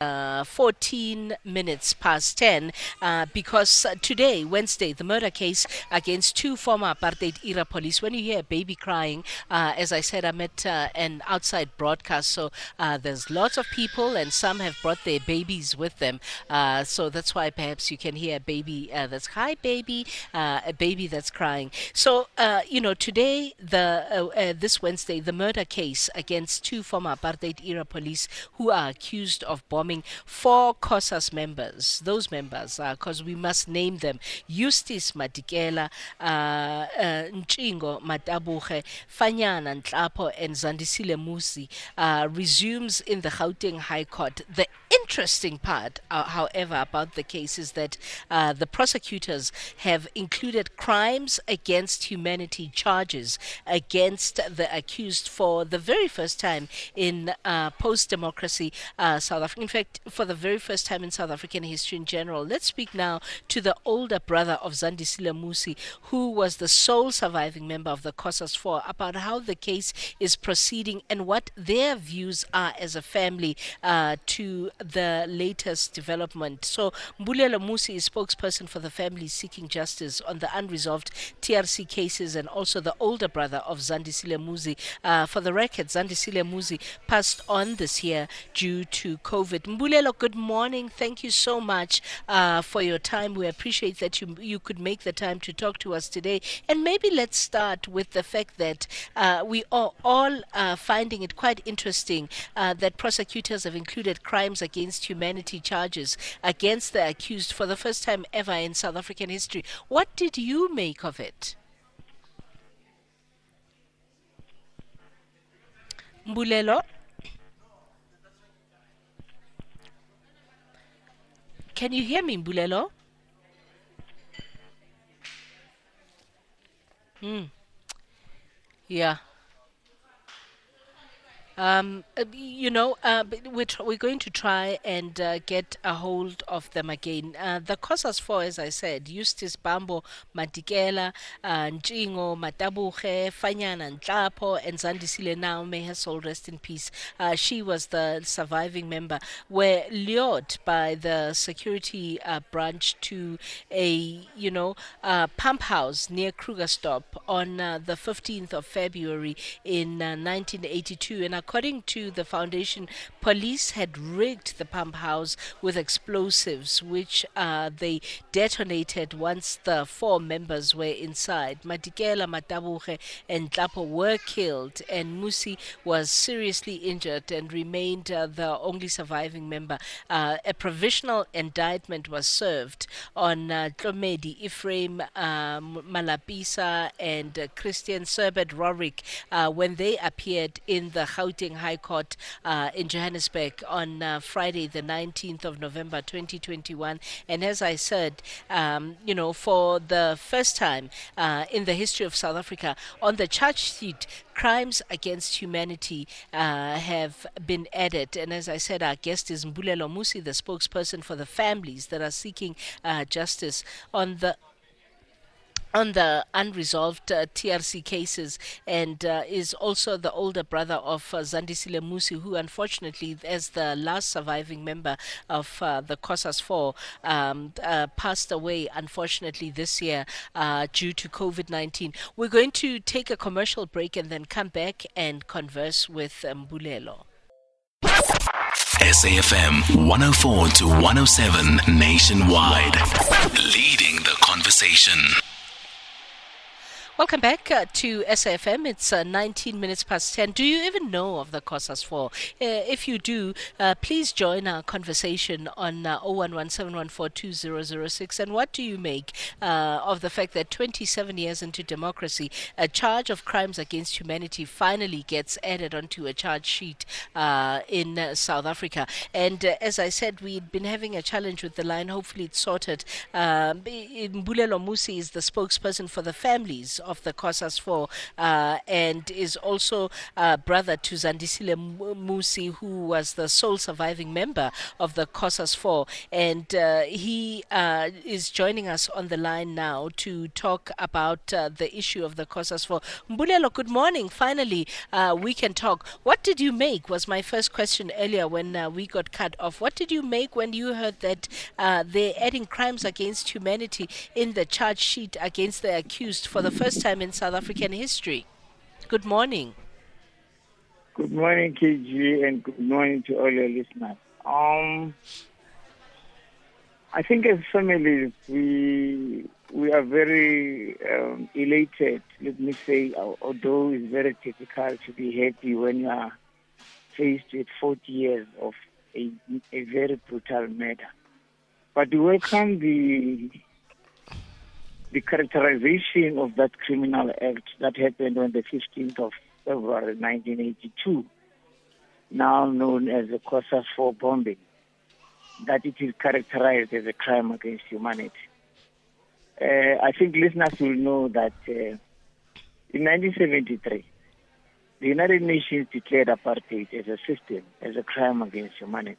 uh, 14 minutes past 10 uh, because uh, today, Wednesday, the murder case against two former apartheid era police. When you hear a baby crying, uh, as I said, I'm at uh, an outside broadcast, so uh, there's lots of people, and some have brought their babies with them. so that's why perhaps you can hear a baby that's hi baby, a baby that's crying. So you know, today, the this Wednesday, the murder case against two former apartheid era police who are accused of bombing four COSAS members. Those members, because uh, we must name them Eustice Madikela, uh, uh, Ntshingo Mataboge, Fanyana Nhlapo, and Zandisile Musi, uh, resumes in the Gauteng High Court. The interesting part, uh, however, about the case is that uh, the prosecutors have included crimes against humanity charges against the accused for the very first time in uh, post democracy uh, South Africa. In fact, for the very first time in South African history in general. Let's speak now to the older brother of Zandisile Musi, who was the sole surviving member of the COSAS 4, about how the case is proceeding and what their views are as a family uh, to the latest development. So, Mbulelo Musi is spokesperson for the family seeking justice on the unresolved TRC cases and also the older brother of Zandisile Musi. Uh, for the record, Zandisile Musi passed on this year due to COVID. Mbulelo, good morning. Thank you so much uh, for your time. We appreciate that you you could make the time to talk to us today. And maybe let's start with the fact that uh, we are all uh, finding it quite interesting uh, that prosecutors have included crimes against humanity charges against the accused for the first time ever in South African history. What did you make of it? Mbulelo? Can you hear me, Mbulelo? Hmm. Yeah. Um, uh, you know, uh, we're, tr- we're going to try and uh, get a hold of them again. Uh, the COSAS 4, as I said, Eustice Bambo Madikela, uh, Ntshingo Mataboge, Fanyana Nhlapo, and Zandisile now, may her soul rest in peace. Uh, she was the surviving member, were lured by the security branch to a, you know, pump house near Krugersdorp on the 15th of February in 1982. And according to the foundation, police had rigged the pump house with explosives, which uh, they detonated once the four members were inside. Madikela, Mataboge, and Nhlapo were killed, and Musi was seriously injured and remained uh, the only surviving member. Uh, a provisional indictment was served on uh, Tlomedi, Ephraim um, Mfalapitsa, and uh, Christiaan Siebert Rorich uh, when they appeared in the Gauteng High Court uh, in Johannesburg on uh, Friday, the 19th of November 2021. And as I said, um, you know, for the first time uh, in the history of South Africa, on the charge sheet, crimes against humanity uh, have been added. And as I said, our guest is Mbulelo Musi, the spokesperson for the families that are seeking uh, justice on the on the unresolved uh, TRC cases and uh, is also the older brother of uh, Zandisile Musi, who unfortunately, as the last surviving member of uh, the COSAS 4, um, uh, passed away unfortunately this year uh, due to COVID 19. We're going to take a commercial break and then come back and converse with Mbulelo. SAFM 104 to 107 nationwide, leading the conversation. Welcome back uh, to SAFM. It's uh, 19 minutes past 10. Do you even know of the COSAS 4? Uh, if you do, uh, please join our conversation on uh, 0117142006. And what do you make uh, of the fact that 27 years into democracy, a charge of crimes against humanity finally gets added onto a charge sheet uh, in South Africa? And as I said, we'd been having a challenge with the line. Hopefully, it's sorted. Uh, Mbulelo Musi is the spokesperson for the families of the COSAS 4 uh, and is also uh, brother to Zandisile Musi, who was the sole surviving member of the COSAS 4. And uh, he uh, is joining us on the line now to talk about uh, the issue of the COSAS 4. Mbulelo, good morning. Finally, we can talk. What did you make? Was my first question earlier when we got cut off. What did you make when you heard that they're adding crimes against humanity in the charge sheet against the accused for the first time in South African history? Good morning. Good morning, KG, and good morning to all your listeners. Um, I think as families, we we are very um, elated. Let me say, although it's very difficult to be happy when you are faced with 40 years of a, a very brutal murder. But we welcome the the characterization of that criminal act that happened on the 15th of February 1982, now known as the COSAS 4 bombing, that it is characterized as a crime against humanity. Uh, I think listeners will know that uh, in 1973, the United Nations declared apartheid as a system, as a crime against humanity.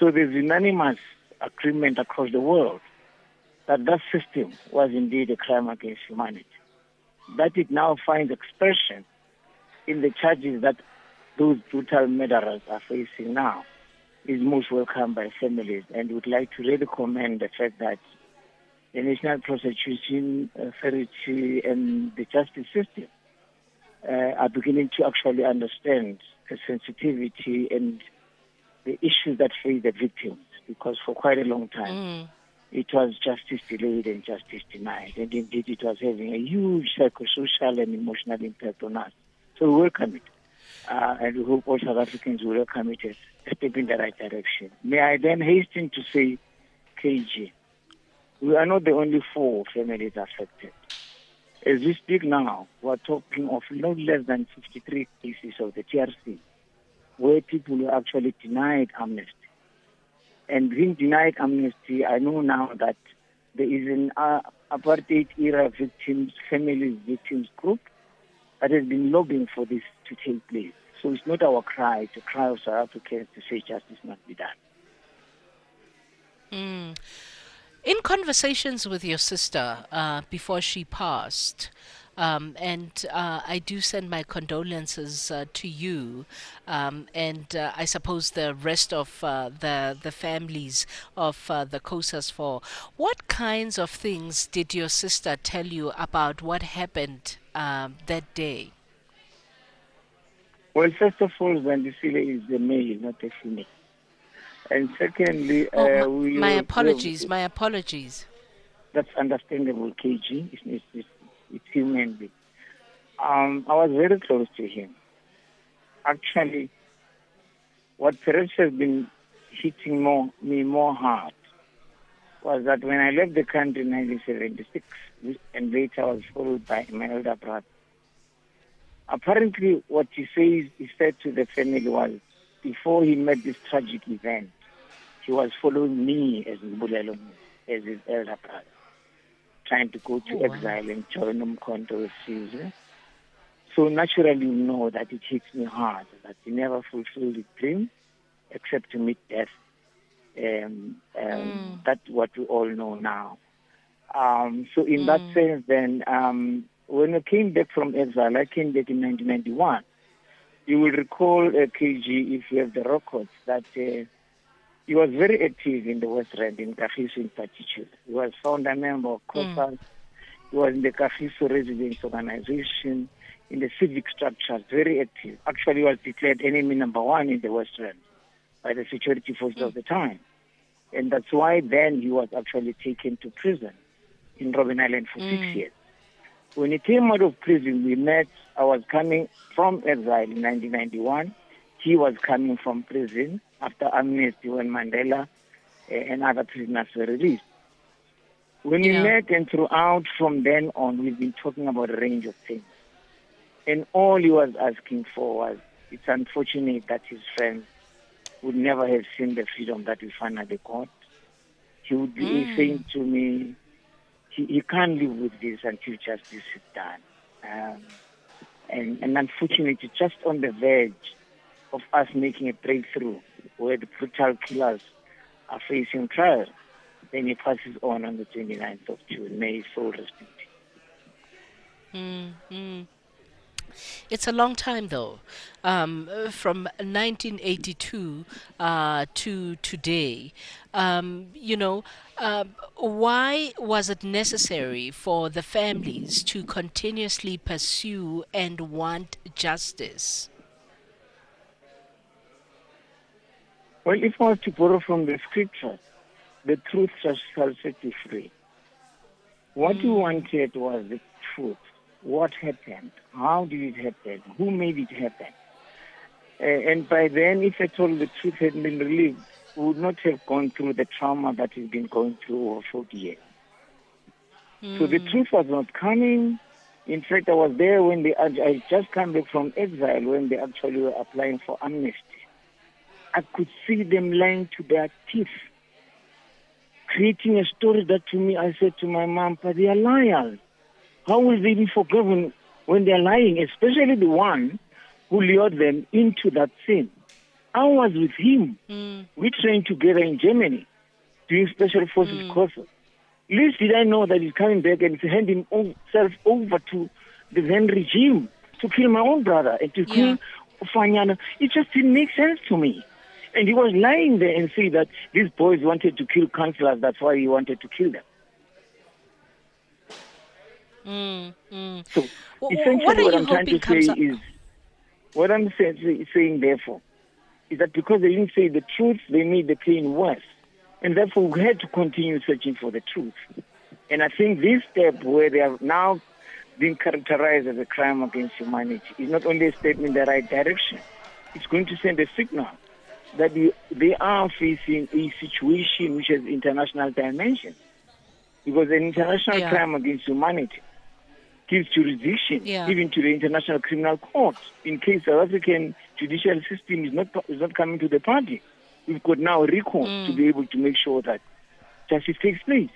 So there's unanimous agreement across the world that that system was indeed a crime against humanity. That it now finds expression in the charges that those brutal murderers are facing now is most welcome by families and would like to really commend the fact that the National Prosecution Authority and the justice system uh, are beginning to actually understand the sensitivity and the issues that face the victims because for quite a long time mm. It was justice delayed and justice denied and indeed it was having a huge psychosocial and emotional impact on us. So we welcome it. Uh, and we hope all South Africans will welcome it as a step in the right direction. May I then hasten to say, KG, we are not the only four families affected. As we speak now, we're talking of no less than 53 cases of the TRC where people were actually denied amnesty. And being denied amnesty, I know now that there is an uh, apartheid era victims, families victims group that has been lobbying for this to take place. So it's not our cry, to cry of South Africans to say justice must be done. Mm. In conversations with your sister uh, before she passed, um, and uh, I do send my condolences uh, to you, um, and uh, I suppose the rest of uh, the the families of uh, the COSAS 4. What kinds of things did your sister tell you about what happened um, that day? Well, first of all, Zandisile is a male, not a female. And secondly, oh, uh, my, my apologies, my apologies. That's understandable, KG. It's, it's, it's human Um, I was very close to him. Actually, what perhaps has been hitting more, me more hard was that when I left the country in 1976, and later I was followed by my elder brother, apparently what he says he said to the family was before he met this tragic event, he was following me as Mbulelo, as his elder brother trying to go to oh, exile wow. and join Umkhonto weSizwe. So naturally you know that it hits me hard that he never fulfilled his dream except to meet death. Um, um, mm. That's what we all know now. Um, so in mm. that sense, then, um, when I came back from exile, I came back in 1991. You will recall, uh, KG, if you have the records, that uh, he was very active in the West Rand, in Kagiso in particular. He was founder member of COSAS. Mm. He was in the Kagiso Residents Organization, in the civic structures, very active. Actually, he was declared enemy number one in the West Rand by the security forces mm. of the time. And that's why then he was actually taken to prison in Robben Island for mm. six years. When he came out of prison, we met. I was coming from exile in 1991. He was coming from prison after amnesty when Mandela uh, and other prisoners were released. When yeah. we met and throughout from then on, we've been talking about a range of things. And all he was asking for was, it's unfortunate that his friends would never have seen the freedom that we finally got. He would be mm. saying to me, he, he can't live with this until justice is done. Um, and, and unfortunately, just on the verge of us making a breakthrough where the brutal killers are facing trial, then he passes on on the 29th of June. May his soul rest in peace. Mm, mm. It's a long time though, um, from 1982 uh, to today. Um, you know, uh, why was it necessary for the families to continuously pursue and want justice? Well, if I was to borrow from the scripture, the truth shall set you free. What you wanted was the truth what happened, how did it happen, who made it happen. Uh, and by then, if at all the truth had been relieved, we would not have gone through the trauma that we've been going through over 40 years. Mm. So the hmm. truth was not coming. In fact, I was there when they, I just came back from exile when they actually were applying for amnesty. I could see them lying to their teeth, creating a story that to me, I said to my mom, but they are liars. How will they be forgiven when they're lying, especially the one who lured them into that sin? I was with him. Mm. We trained together in Germany doing special forces mm. courses. Least did I know that he's coming back and he's handing himself over to the then regime to kill my own brother and to yeah. kill Fanyana. It just didn't make sense to me. And he was lying there and saying that these boys wanted to kill councillors, that's why he wanted to kill them. Mm, mm. So essentially, what, what I'm trying to say is, what I'm saying, saying, therefore, is that because they didn't say the truth, they made the pain worse, and therefore we had to continue searching for the truth. And I think this step, where they have now been characterized as a crime against humanity, is not only a step in the right direction; it's going to send a signal that they, they are facing a situation which has international dimension. Because an international yeah. crime against humanity gives jurisdiction yeah. even to the International Criminal Court in case the African judicial system is not is not coming to the party. We've got now a recourse mm. to be able to make sure that justice takes place.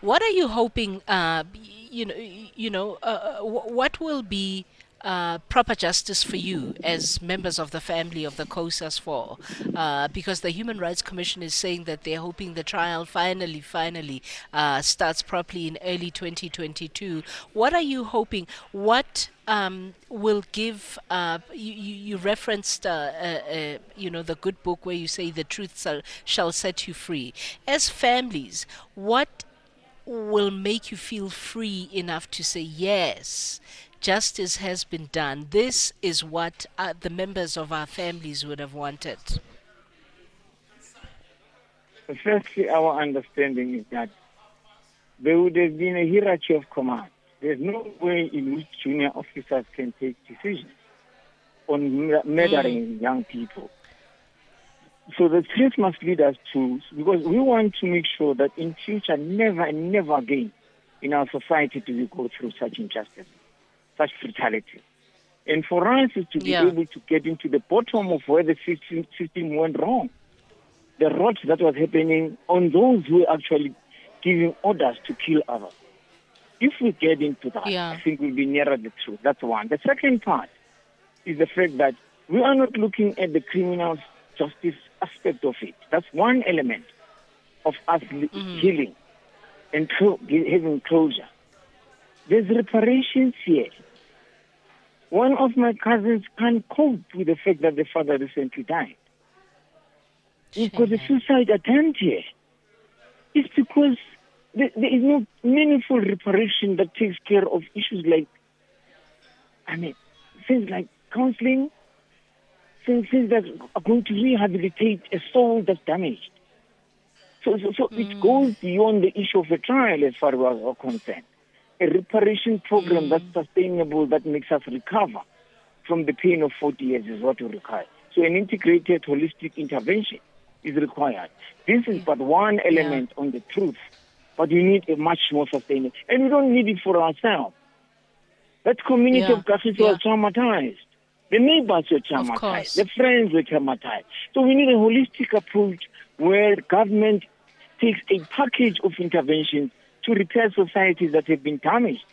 What are you hoping? Uh, you know, you know, uh, uh what will be uh, proper justice for you as members of the family of the COSAS 4 uh, because the Human Rights Commission is saying that they're hoping the trial finally, finally uh, starts properly in early 2022. What are you hoping? What um, will give uh, you, you, referenced uh, uh, you know the good book where you say the truth shall set you free as families what will make you feel free enough to say yes justice has been done. This is what uh, the members of our families would have wanted. Firstly, our understanding is that there would have been a hierarchy of command. There's no way in which junior officers can take decisions on murdering mm. young people. So the truth must lead us to, because we want to make sure that in future, never and never again in our society do we go through such injustice such brutality. And for us to be yeah. able to get into the bottom of where the system, system went wrong, the rot that was happening on those who were actually giving orders to kill others. If we get into that, yeah. I think we'll be nearer the truth. That's one. The second part is the fact that we are not looking at the criminal justice aspect of it. That's one element of us mm-hmm. healing and having closure. There's reparations here. One of my cousins can't cope with the fact that the father recently died. It's got a suicide attempt here. It's because there, there is no meaningful reparation that takes care of issues like, I mean, things like counseling, things, things that are going to rehabilitate a soul that's damaged. So, so, so mm. it goes beyond the issue of a trial as far as we're concerned a reparation program mm. that's sustainable that makes us recover from the pain of 40 years is what we require. So an integrated holistic intervention is required. This is but one element yeah. on the truth, but we need a much more sustainable. And we don't need it for ourselves. That community yeah. of Catholics yeah. was traumatized. The neighbors were traumatized. The friends were traumatized. So we need a holistic approach where government takes a package of interventions to repair societies that have been damaged,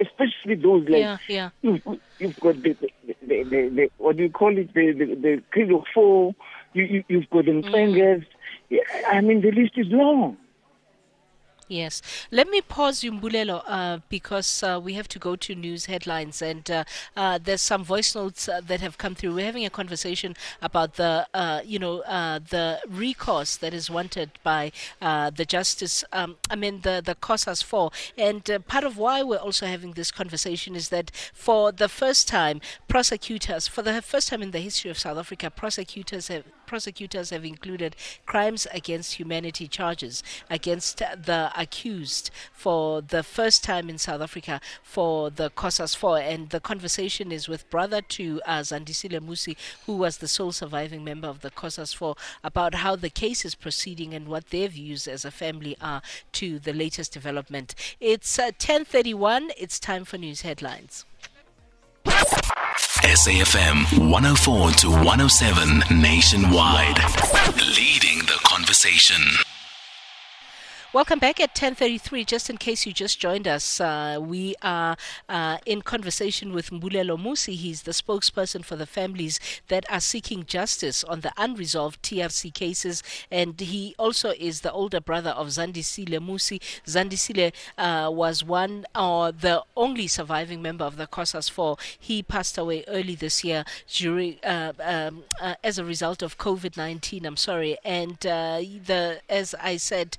especially those like yeah, yeah. You've, you've got the, the, the, the, what do you call it, the, the, the Cradock Four, you, you, you've got the mm. I mean, the list is long. Yes. Let me pause you, Mbulelo, uh, because uh, we have to go to news headlines, and uh, uh there's some voice notes uh, that have come through. We're having a conversation about the, uh, you know, the recourse that is wanted by the justice. Um, I mean, the the COSAS four, and part of why we're also having this conversation is that for the first time, prosecutors, for the first time in the history of South Africa, prosecutors have prosecutors have included crimes against humanity charges against the accused for the first time in South Africa for the COSAS 4. And the conversation is with brother to uh, Zandisile Musi, who was the sole surviving member of the COSAS 4, about how the case is proceeding and what their views as a family are to the latest development. It's uh, 10:31. It's time for news headlines. SAFM 104 to 107 nationwide. Leading the conversation. Welcome back at 10:33. Just in case you just joined us, uh, we are uh, in conversation with Mbulelo Musi. He's the spokesperson for the families that are seeking justice on the unresolved TRC cases, and he also is the older brother of Zandisile Musi. Zandisile uh, was one or the only surviving member of the COSAS 4. He passed away early this year during uh, um, uh, as a result of COVID-19. I'm sorry, and uh, the as I said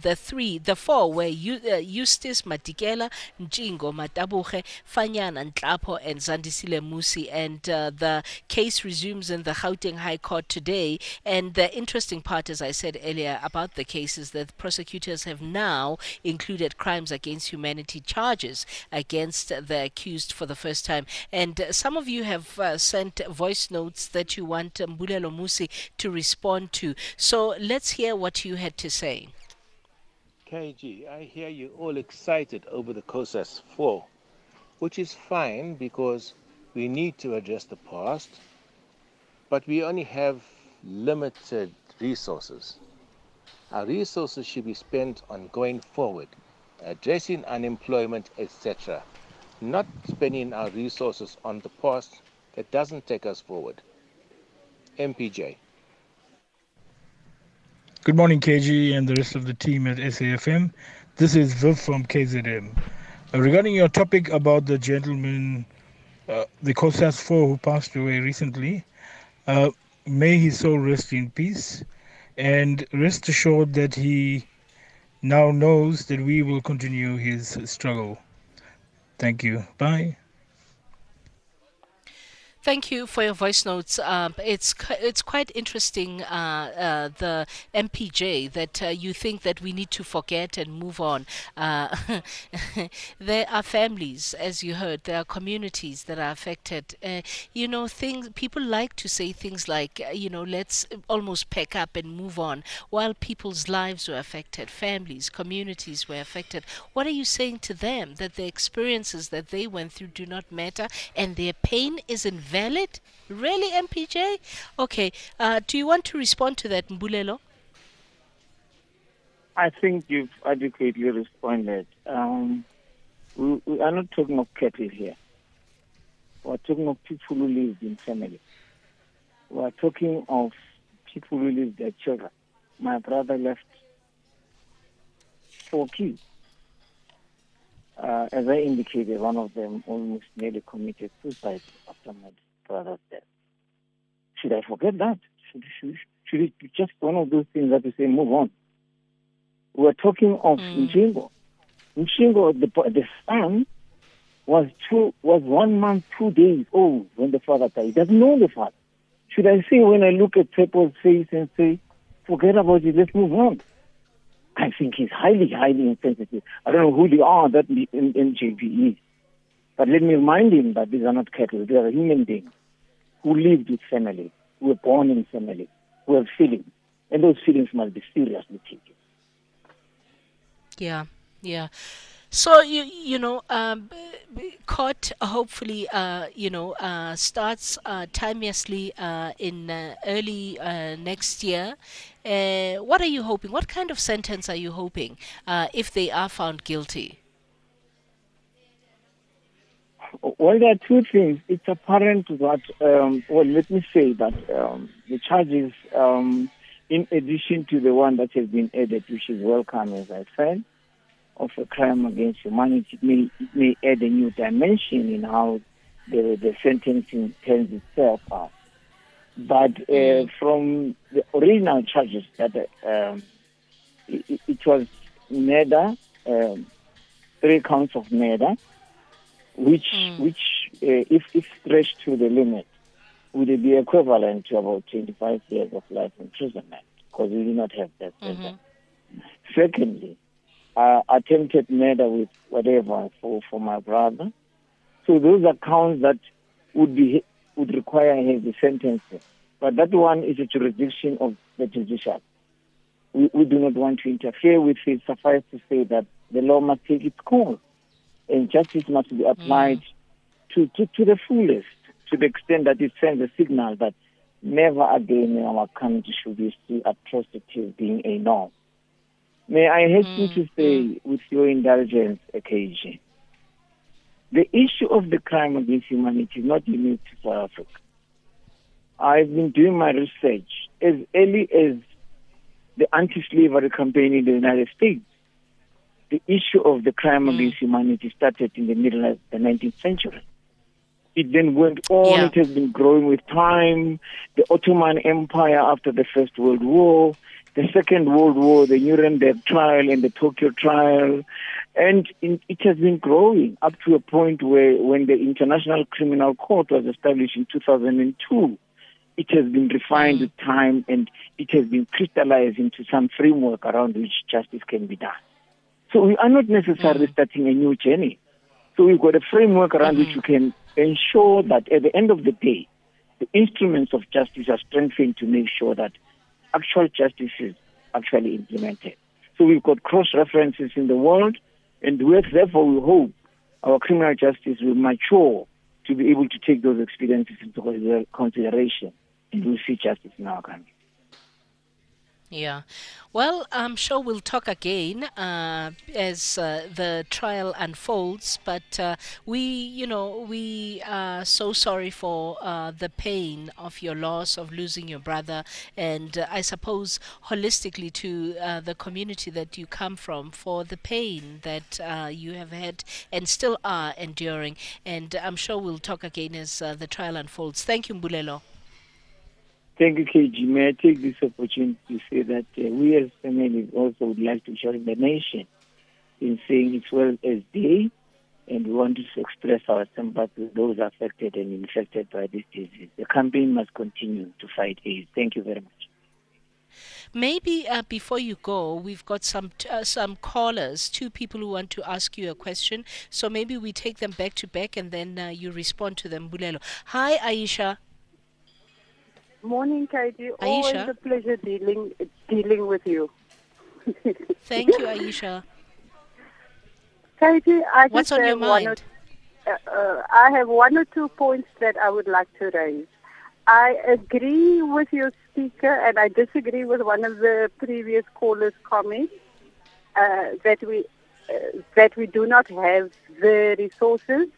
the three, the four were uh, Eustice Madikela, Ntshingo Mataboge, Fanyana Nhlapo, and Zandisile Musi. And uh, the case resumes in the Gauteng High Court today. And the interesting part, as I said earlier, about the case is that prosecutors have now included crimes against humanity charges against the accused for the first time. And uh, some of you have uh, sent voice notes that you want Mbulelo Musi to respond to. So let's hear what you had to say. KG, I hear you all excited over the COSAS 4, which is fine because we need to address the past, but we only have limited resources. Our resources should be spent on going forward, addressing unemployment, etc., not spending our resources on the past that doesn't take us forward. MPJ. Good morning, KG, and the rest of the team at SAFM. This is Viv from KZN. Uh, regarding your topic about the gentleman, uh, the COSAS 4 who passed away recently, uh, may his soul rest in peace, and rest assured that he now knows that we will continue his struggle. Thank you. Bye. Thank you for your voice notes. Um, it's it's quite interesting, uh, uh, the MPJ, that uh, you think that we need to forget and move on. Uh, there are families, as you heard, there are communities that are affected. Uh, you know, things people like to say things like, uh, you know, let's almost pack up and move on, while people's lives were affected, families, communities were affected. What are you saying to them that the experiences that they went through do not matter and their pain is invalid? Valid? Really, MPJ? Okay. Uh, do you want to respond to that, Mbulelo? I think you've adequately responded. Um, we, we, are not talking of cattle here. We're talking of people who live in family. We're talking of people who live their children. My brother left four kids. Uh, as I indicated, one of them almost nearly committed suicide after my Should I forget that? Should, should, should it be just one of those things that we say, move on? We're talking of mm. Ntshingo. Ntshingo, the, the son, was two was one month, two days old when the father died. He doesn't know the father. Should I say when I look at Pepo's face and say, forget about it, let's move on? I think he's highly, highly insensitive. I don't know who they are that in, in JP is. But let me remind him that these are not cattle, they are human beings who lived with family, who were born in family, who have feelings. And those feelings must be seriously taken. Yeah, yeah. So you you know, um, court hopefully uh, you know uh, starts uh, timeously uh, in uh, early uh, next year. What are you hoping? What kind of sentence are you hoping if they are found guilty? Well, there are two things. It's apparent that, um, well, let me say that um, the charges, um, in addition to the one that has been added, which is welcome, as I said, of a crime against humanity, it may, may add a new dimension in how the, the sentencing turns itself out. But uh, from the original charges that um, it, it was murder, um, three counts of murder, which which uh, if if stretched to the limit would it be equivalent to about 25 years of life imprisonment because we do not have that sentence. Secondly, uh, attempted murder with whatever for for my brother. So those are counts that would be would require heavy sentences. But that one is a jurisdiction of the judicial. We, we do not want to interfere with it. Suffice to say that the law must take its course and justice must be applied mm. to, to, to the fullest, to the extent that it sends a signal that never again in our country should we see atrocities being a norm. May I hasten mm, to say, mm. with your indulgence, AKG, the issue of the crime against humanity is not unique to South Africa. I've been doing my research as early as the anti-slavery campaign in the United States the issue of the crime mm. against humanity started in the middle of the 19th century. It then went on, Yeah. it has been growing with time. The Ottoman Empire after the First World War, the Second World War, the Nuremberg trial and the Tokyo trial. And in, it has been growing up to a point where when the International Criminal Court was established in 2002, it has been refined mm. with time and it has been crystallized into some framework around which justice can be done. So we are not necessarily mm. starting a new journey. So we've got a framework around which mm-hmm. we can ensure that at the end of the day, the instruments of justice are strengthened to make sure that actual justice is actually implemented. So we've got cross references in the world, and with, therefore we hope our criminal justice will mature to be able to take those experiences into consideration, and we'll see justice in our country. Yeah. Well, I'm sure we'll talk again uh, as uh, the trial unfolds. But uh, we, you know, we are so sorry for uh, the pain of your loss of losing your brother, and uh, I suppose holistically to uh, the community that you come from for the pain that you have had and still are enduring. And I'm sure we'll talk again as the trial unfolds. Thank you, Mbulelo. Thank you, KG. May I take this opportunity to say that uh, we as families also would like to join the nation in saying it's World AIDS Day, and we want to express our sympathy to those affected and infected by this disease. The campaign must continue to fight AIDS. Thank you very much. Maybe uh, before you go, we've got some t- uh, some callers, two people who want to ask you a question. So maybe we take them back to back, and then uh, you respond to them. Mbulelo. Hi, Aisha. Morning, KG. Always Aisha? a pleasure dealing dealing with you. Thank you, Aisha. KG, I What's just on your mind? Or, uh, uh, I have one or two points that I would like to raise. I agree with your speaker, and I disagree with one of the previous callers' comments uh, that we uh, that we do not have the resources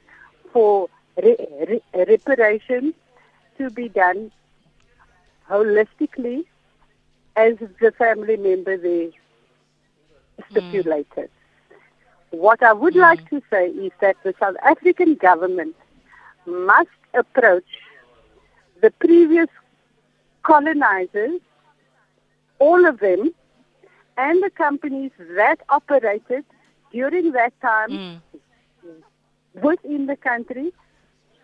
for re- re- reparations to be done holistically as the family member there stipulated. What I would like to say is that the South African government must approach the previous colonizers, all of them, and the companies that operated during that time Mm. within the country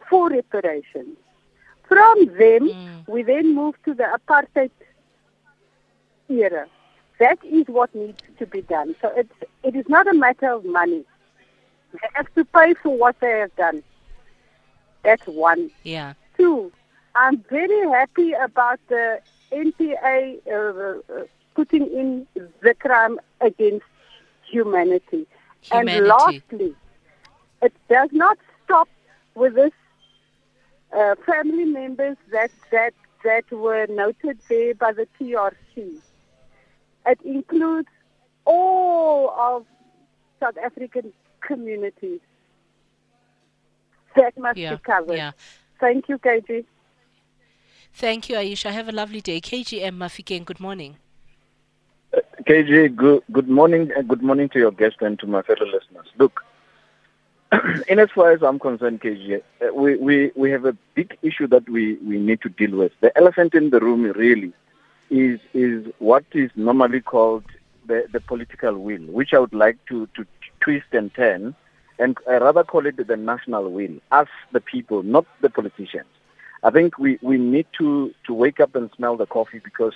for reparations. From them, Mm. we then move to the apartheid era. That is what needs to be done. So it's, it is not a matter of money. They have to pay for what they have done. That's one. Yeah. Two, I'm very happy about the NPA uh, uh, putting in the crime against humanity. humanity. And lastly, it does not stop with this uh, family members that, that, that were noted there by the TRC. It includes all of South African communities. That must Yeah, be covered. yeah. Thank you, KG. Thank you, Aisha. Have a lovely day. KGM Mafikeng, good morning. KG, good, good morning, and good morning to your guest and to my fellow listeners. Look, in as far as I'm concerned, KG, uh, we, we, we have a big issue that we, we need to deal with. The elephant in the room really is is what is normally called the, the political will, which I would like to, to twist and turn, and I rather call it the national will, us the people, not the politicians. I think we, we need to, to wake up and smell the coffee because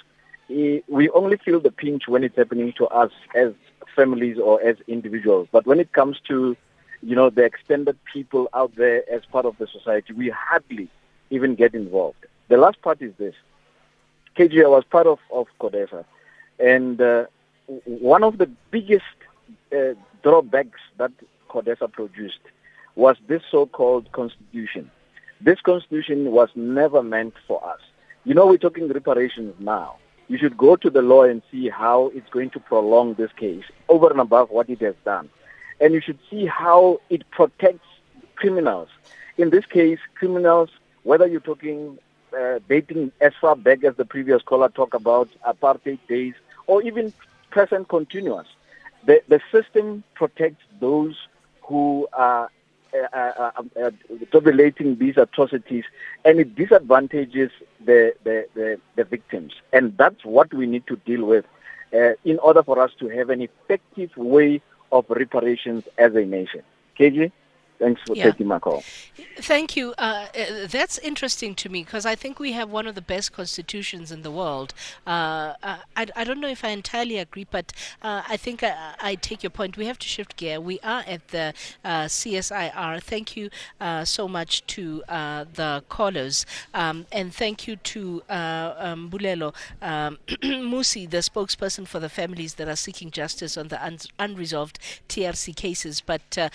eh, we only feel the pinch when it's happening to us as families or as individuals. But when it comes to, you know, the extended people out there as part of the society, we hardly even get involved. The last part is this. KG, I was part of, of CODESA, and uh, one of the biggest uh, drawbacks that CODESA produced was this so-called constitution. This constitution was never meant for us. You know, we're talking reparations now. You should go to the law and see how it's going to prolong this case over and above what it has done. And you should see how it protects criminals. In this case, criminals, whether you're talking uh, dating as far back as the previous caller talked about apartheid days or even present continuous, the, the system protects those who are uh, uh, uh, tolerating these atrocities and it disadvantages the, the, the, the victims. And that's what we need to deal with uh, in order for us to have an effective way of reparations as a nation. KG, thanks for Yeah. taking my call. Thank you. Uh, uh, that's interesting to me because I think we have one of the best constitutions in the world. Uh, uh, I, I don't know if I entirely agree, but uh, I think I, I take your point. We have to shift gear. We are at the uh, CSIR. Thank you uh, so much to uh, the callers. Um, and thank you to uh, um, Mbulelo um, Musi, the spokesperson for the families that are seeking justice on the un- unresolved TRC cases. But uh,